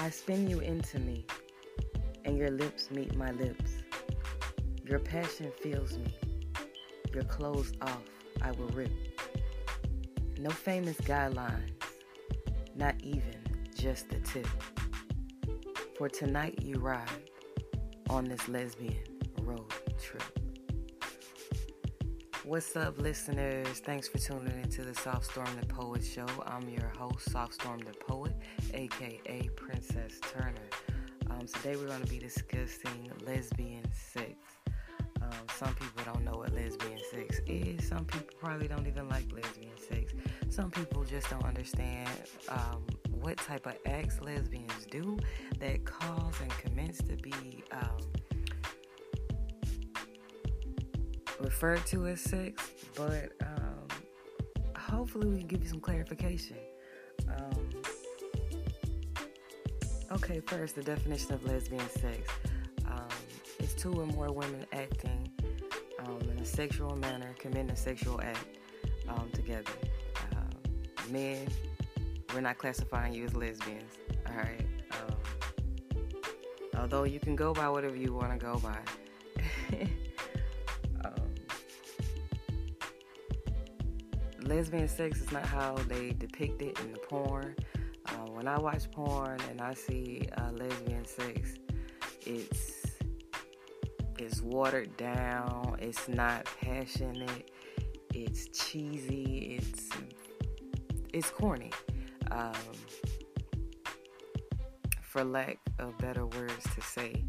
I spin you into me, and your lips meet my lips. Your passion fills me. Your clothes off, I will rip. No famous guidelines, not even just the tip. For tonight you ride on this lesbian road trip. What's up, listeners? Thanks for tuning into the Soft Storm the Poet show. I'm your host, Soft Storm the Poet, aka Princess Turner. Um, today we're going to be discussing lesbian sex. Um, some people don't know what lesbian sex is. Some people probably don't even like lesbian sex. Some people just don't understand um, what type of acts lesbians do that cause and commence to be referred to as sex, but um, hopefully we can give you some clarification. Um, okay, first, the definition of lesbian sex um, is two or more women acting um, in a sexual manner, committing a sexual act um, together. Um, men, we're not classifying you as lesbians, all right? although you can go by whatever you want to go by. Lesbian sex is not how they depict it in the porn. Uh, when I watch porn and I see uh, lesbian sex, it's it's watered down. It's not passionate. It's cheesy. It's it's corny. Um, for lack of better words to say.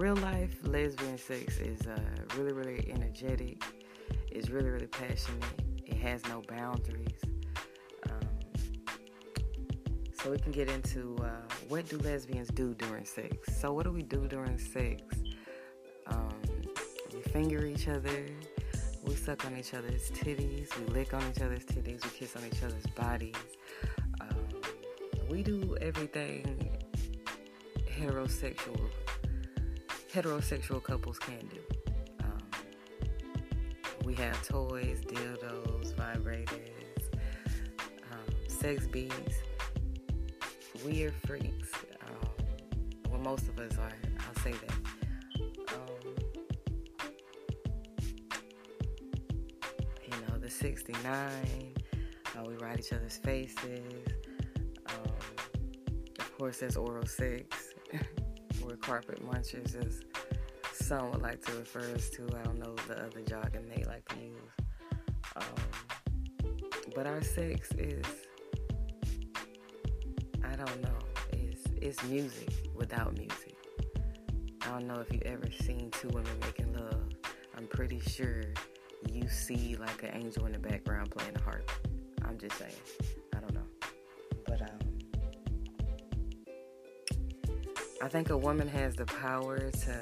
Real life lesbian sex is uh, really, really energetic. It's really, really passionate. It has no boundaries. Um, so we can get into uh, what do lesbians do during sex. So what do we do during sex? Um, we finger each other. We suck on each other's titties. We lick on each other's titties. We kiss on each other's bodies. Um, we do everything heterosexual heterosexual couples can do. Um, we have toys, dildos, vibrators, um, sex beads. We are freaks. Um, well, most of us are. I'll say that. Um, you know, the 69. Uh, we ride each other's faces. Um, of course, there's oral sex carpet munchers, as some would like to refer us to. I don't know the other jargon they like to use. Um, but our sex is, I don't know, it's, it's music without music. I don't know if you ever seen two women making love. I'm pretty sure you see like an angel in the background playing a harp. I'm just saying. I don't know but I think a woman has the power to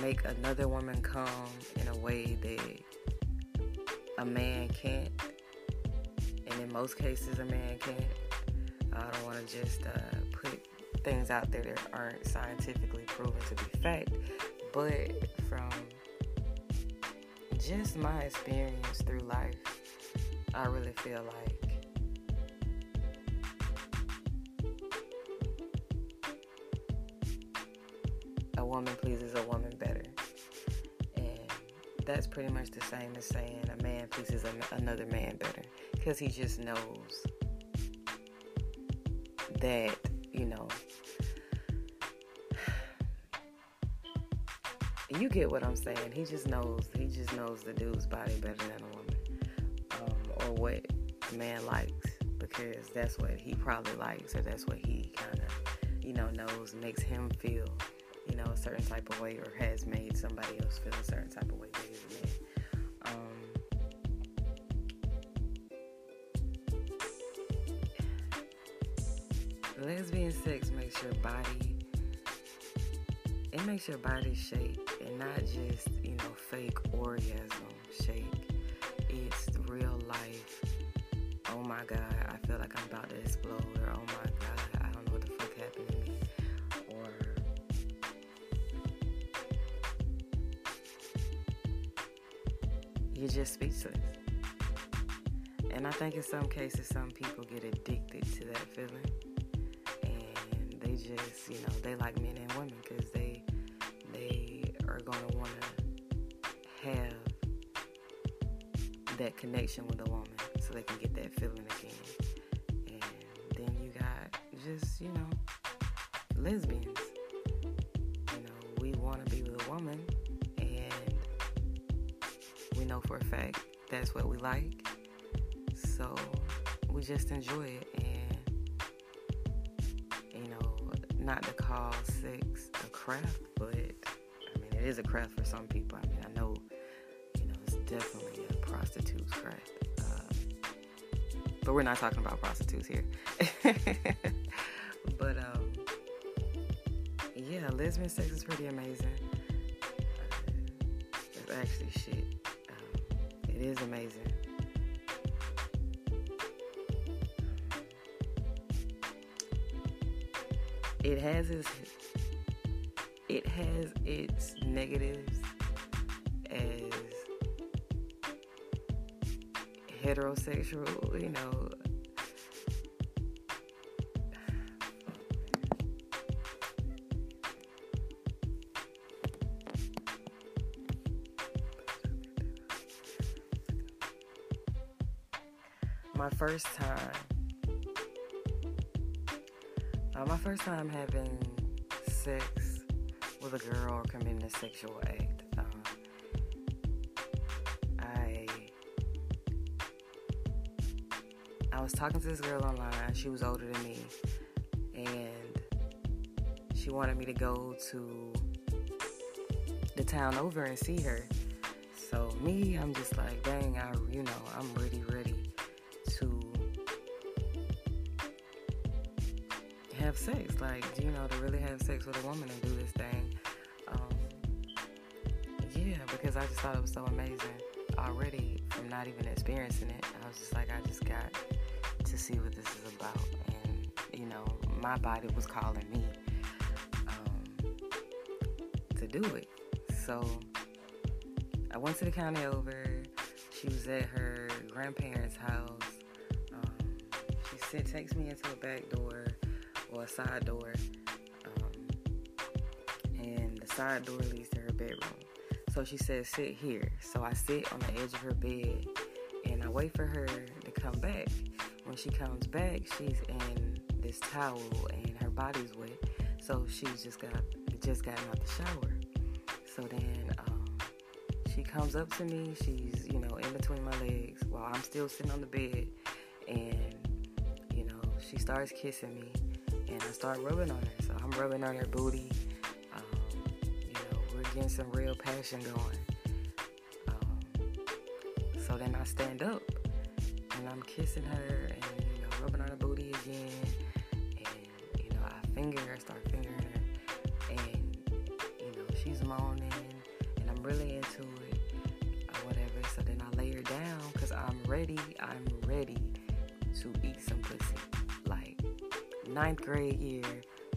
make another woman come in a way that a man can't. And in most cases, a man can't. I don't want to just uh, put things out there that aren't scientifically proven to be fact, but from just my experience through life, I really feel like woman pleases a woman better. And that's pretty much the same as saying a man pleases another man better. Because he just knows that, you know, you get what I'm saying. He just knows, he just knows the dude's body better than a woman. Um, or what a man likes. Because that's what he probably likes, or that's what he kind of, you know, knows makes him feel you know, a certain type of way or has made somebody else feel a certain type of way. Um, lesbian sex makes your body, it makes your body shake and not just, you know, fake orgasm shake. It's real life. Oh my God, I feel like I'm about to explode, or oh my you're just speechless. and I think in some cases, some people get addicted to that feeling, and they just, you know, they like men and women because they they are gonna want to have that connection with a woman, so they can get that feeling again. And then you got just, you know, lesbians. You know, we want to be with know for a fact that's what we like. So we just enjoy it, and you know, not to call sex a craft, but I mean, it is a craft for some people. I mean, I know, you know, it's definitely a prostitute's craft. Uh, but we're not talking about prostitutes here. but um, yeah, lesbian sex is pretty amazing. Uh, it's actually shit. Is amazing. It has its it has its negatives as heterosexual, you know, my first time, uh, my first time having sex with a girl or committing a sexual act. Um, I I was talking to this girl online. She was older than me, and she wanted me to go to the town over and see her. So me, I'm just like, dang, I you know, I'm ready, ready have sex. Like, you know, to really have sex with a woman and do this thing. Um, yeah, because I just thought it was so amazing already from not even experiencing it. I was just like, I just got to see what this is about. And, you know, my body was calling me um, to do it. So I went to the county over. She was at her grandparents' house. Um, she said, takes me into a back door or a side door. Um, and the side door leads to her bedroom. So she said, sit here. So I sit on the edge of her bed and I wait for her to come back. When she comes back, she's in this towel and her body's wet. So she's just got just gotten out the shower. So then um, she comes up to me. She's you know in between my legs while I'm still sitting on the bed, and you know she starts kissing me, and I start rubbing on her. So I'm rubbing on her booty. Um, you know we're getting some real passion going. Um, so then I stand up and I'm kissing her and you know rubbing on her booty again, and you know I finger her, start fingering her, and you know she's moaning, and I'm really into it or whatever. So then I lay her down because I'm ready. I'm ready to eat some pussy. Ninth grade year,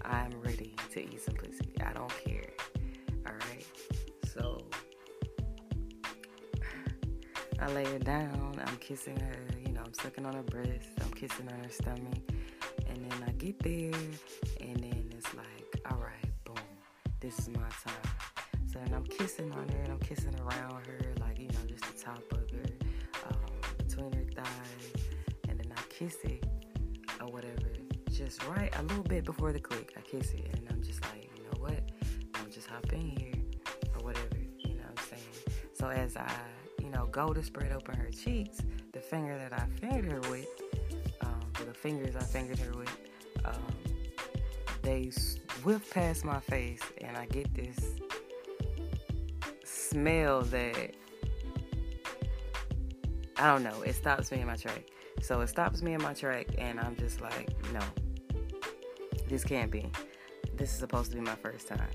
I'm ready to eat some pussy. I don't care. All right. So I lay her down. I'm kissing her. You know, I'm sucking on her breast. I'm kissing on her stomach. And then I get there, and then it's like, all right, boom, this is my time. So then I'm kissing on her, and I'm kissing around her, like you know, just the top of her, um, between her thighs, and then I kiss it just right a little bit before the click. I kiss it, and I'm just like, you know what? I'll just hop in here or whatever. You know what I'm saying? So as I you know, go to spread open her cheeks, the finger that I fingered her with, um, the fingers I fingered her with, um, they whiff past my face, and I get this smell that I don't know. It stops me in my track. So it stops me in my track, and I'm just like, no, this can't be. This is supposed to be my first time.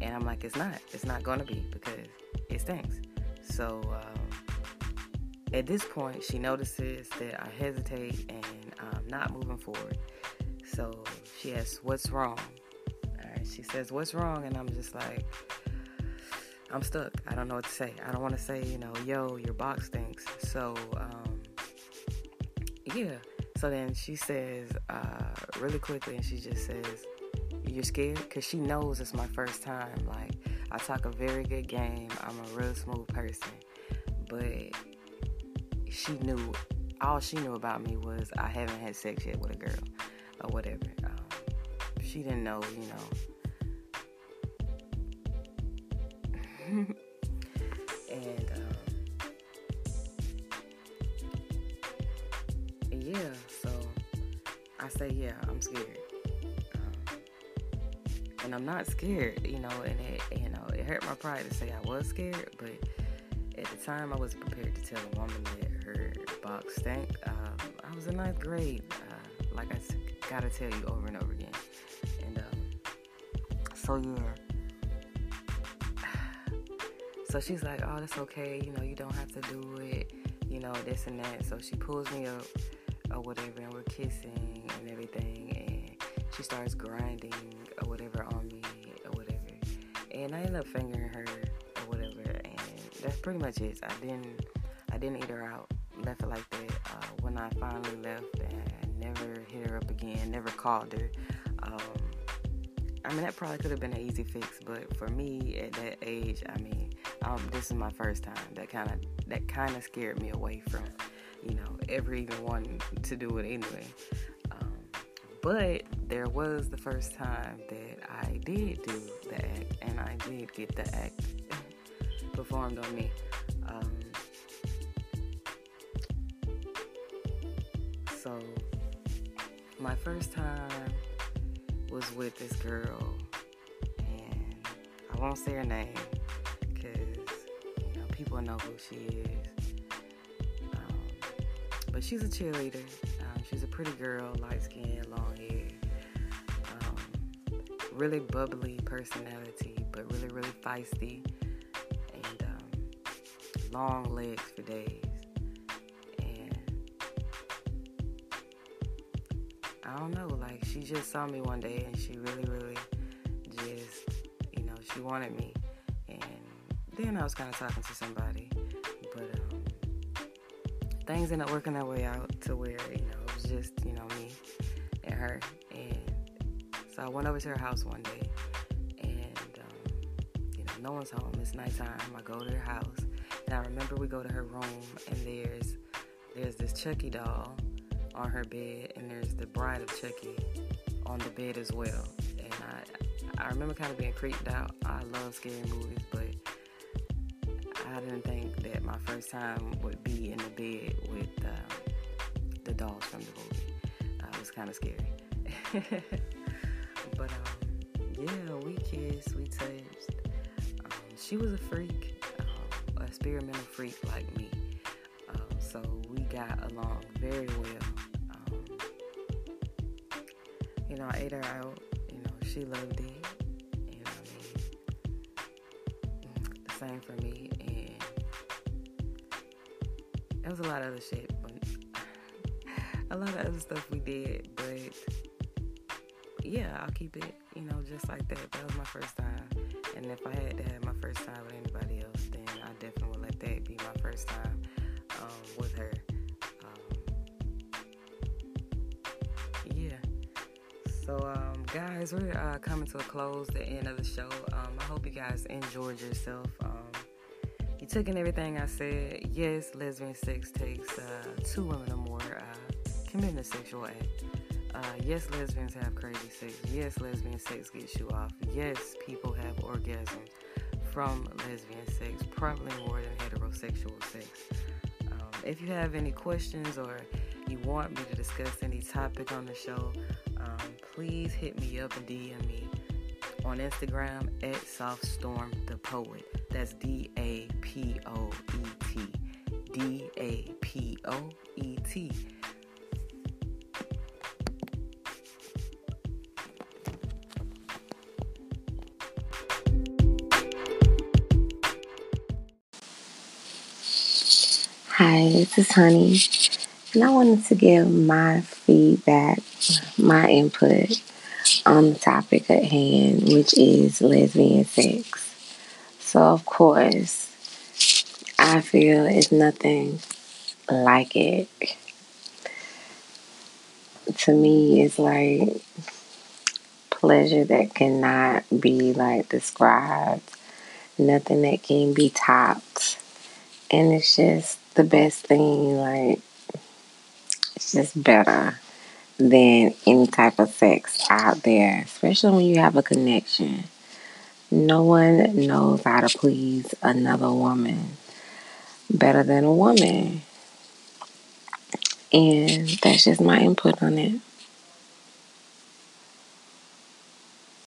And I'm like, it's not. It's not gonna be because it stinks. So um, at this point, she notices that I hesitate and I'm not moving forward. So she asks, What's wrong? She says, What's wrong? And I'm just like, I'm stuck. I don't know what to say. I don't want to say, you know, yo, your box stinks. So um, yeah. So then she says, uh, really quickly, and she just says, You're scared? Because she knows it's my first time. Like, I talk a very good game. I'm a real smooth person. But she knew, all she knew about me was I haven't had sex yet with a girl or whatever. Um, she didn't know, you know. Yeah, I'm scared. Um, and I'm not scared, you know, and it, you know, it hurt my pride to say I was scared, but at the time I was prepared to tell a woman that her box stank. Um, I was in ninth grade, uh, like I gotta tell you over and over again. And um, so yeah. So she's like, oh, that's okay, you know, you don't have to do it, you know, this and that. So she pulls me up or whatever, and we're kissing everything, and she starts grinding or whatever on me or whatever, and I end up fingering her or whatever, and that's pretty much it. I didn't, I didn't eat her out, left it like that. Uh, when I finally left, and never hit her up again, never called her. Um, I mean, that probably could have been an easy fix, but for me at that age, I mean, um, this is my first time. That kind of that kind of scared me away from you know, ever even wanting to do it anyway. Um, but there was the first time that I did do the act, and I did get the act performed on me. Um, so, my first time was with this girl, and I won't say her name because you know people know who she is but she's a cheerleader. Um, pretty girl, light skin, long hair, um, really bubbly personality, but really, really feisty, and um, long legs for days. And I don't know, like she just saw me one day and she really, really just, you know, she wanted me. And then I was kind of talking to somebody but things ended up working their way out to where, you know, just, you know, me and her. And so I went over to her house one day and, um, you know, no one's home. It's nighttime. I go to her house and I remember we go to her room and there's, there's this Chucky doll on her bed and there's the bride of Chucky on the bed as well. And I, I remember kind of being creeped out. I love scary movies, but I didn't think that my first time would be in the bed with um, the dolls from the movie. Uh, it was kind of scary. but um, yeah, we kissed, we touched. Um, she was a freak, um, a experimental freak like me. Um, so we got along very well. Um, you know, I ate her out. You know, she loved it. You know I mean? The same for me And it was a lot of other shit, a lot of other stuff we did. But yeah, I'll keep it, you know, just like that. That was my first time, and if I had to have my first time with anybody else, then I definitely would let that be my first time um, with her. Um, yeah. So, um, guys, we're uh, coming to a close, the end of the show. Um, I hope you guys enjoyed yourself. Um, you took in everything I said. Yes, lesbian sex takes uh, two women or committing a sexual act. Uh, yes, lesbians have crazy sex. Yes, lesbian sex gets you off. Yes, people have orgasms from lesbian sex, probably more than heterosexual sex. Um, if you have any questions or you want me to discuss any topic on the show, um, please hit me up and DM me on Instagram at Softstorm the Poet. That's D A P O E T. D A P O E T. Hi, this is Honey, and I wanted to give my feedback, my input on the topic at hand, which is lesbian sex. So, of course, I feel it's nothing like it. to me it's like pleasure that cannot be like described, nothing that can be topped. And it's just the best thing, like, it's just better than any type of sex out there, especially when you have a connection. No one knows how to please another woman better than a woman. And that's just my input on it.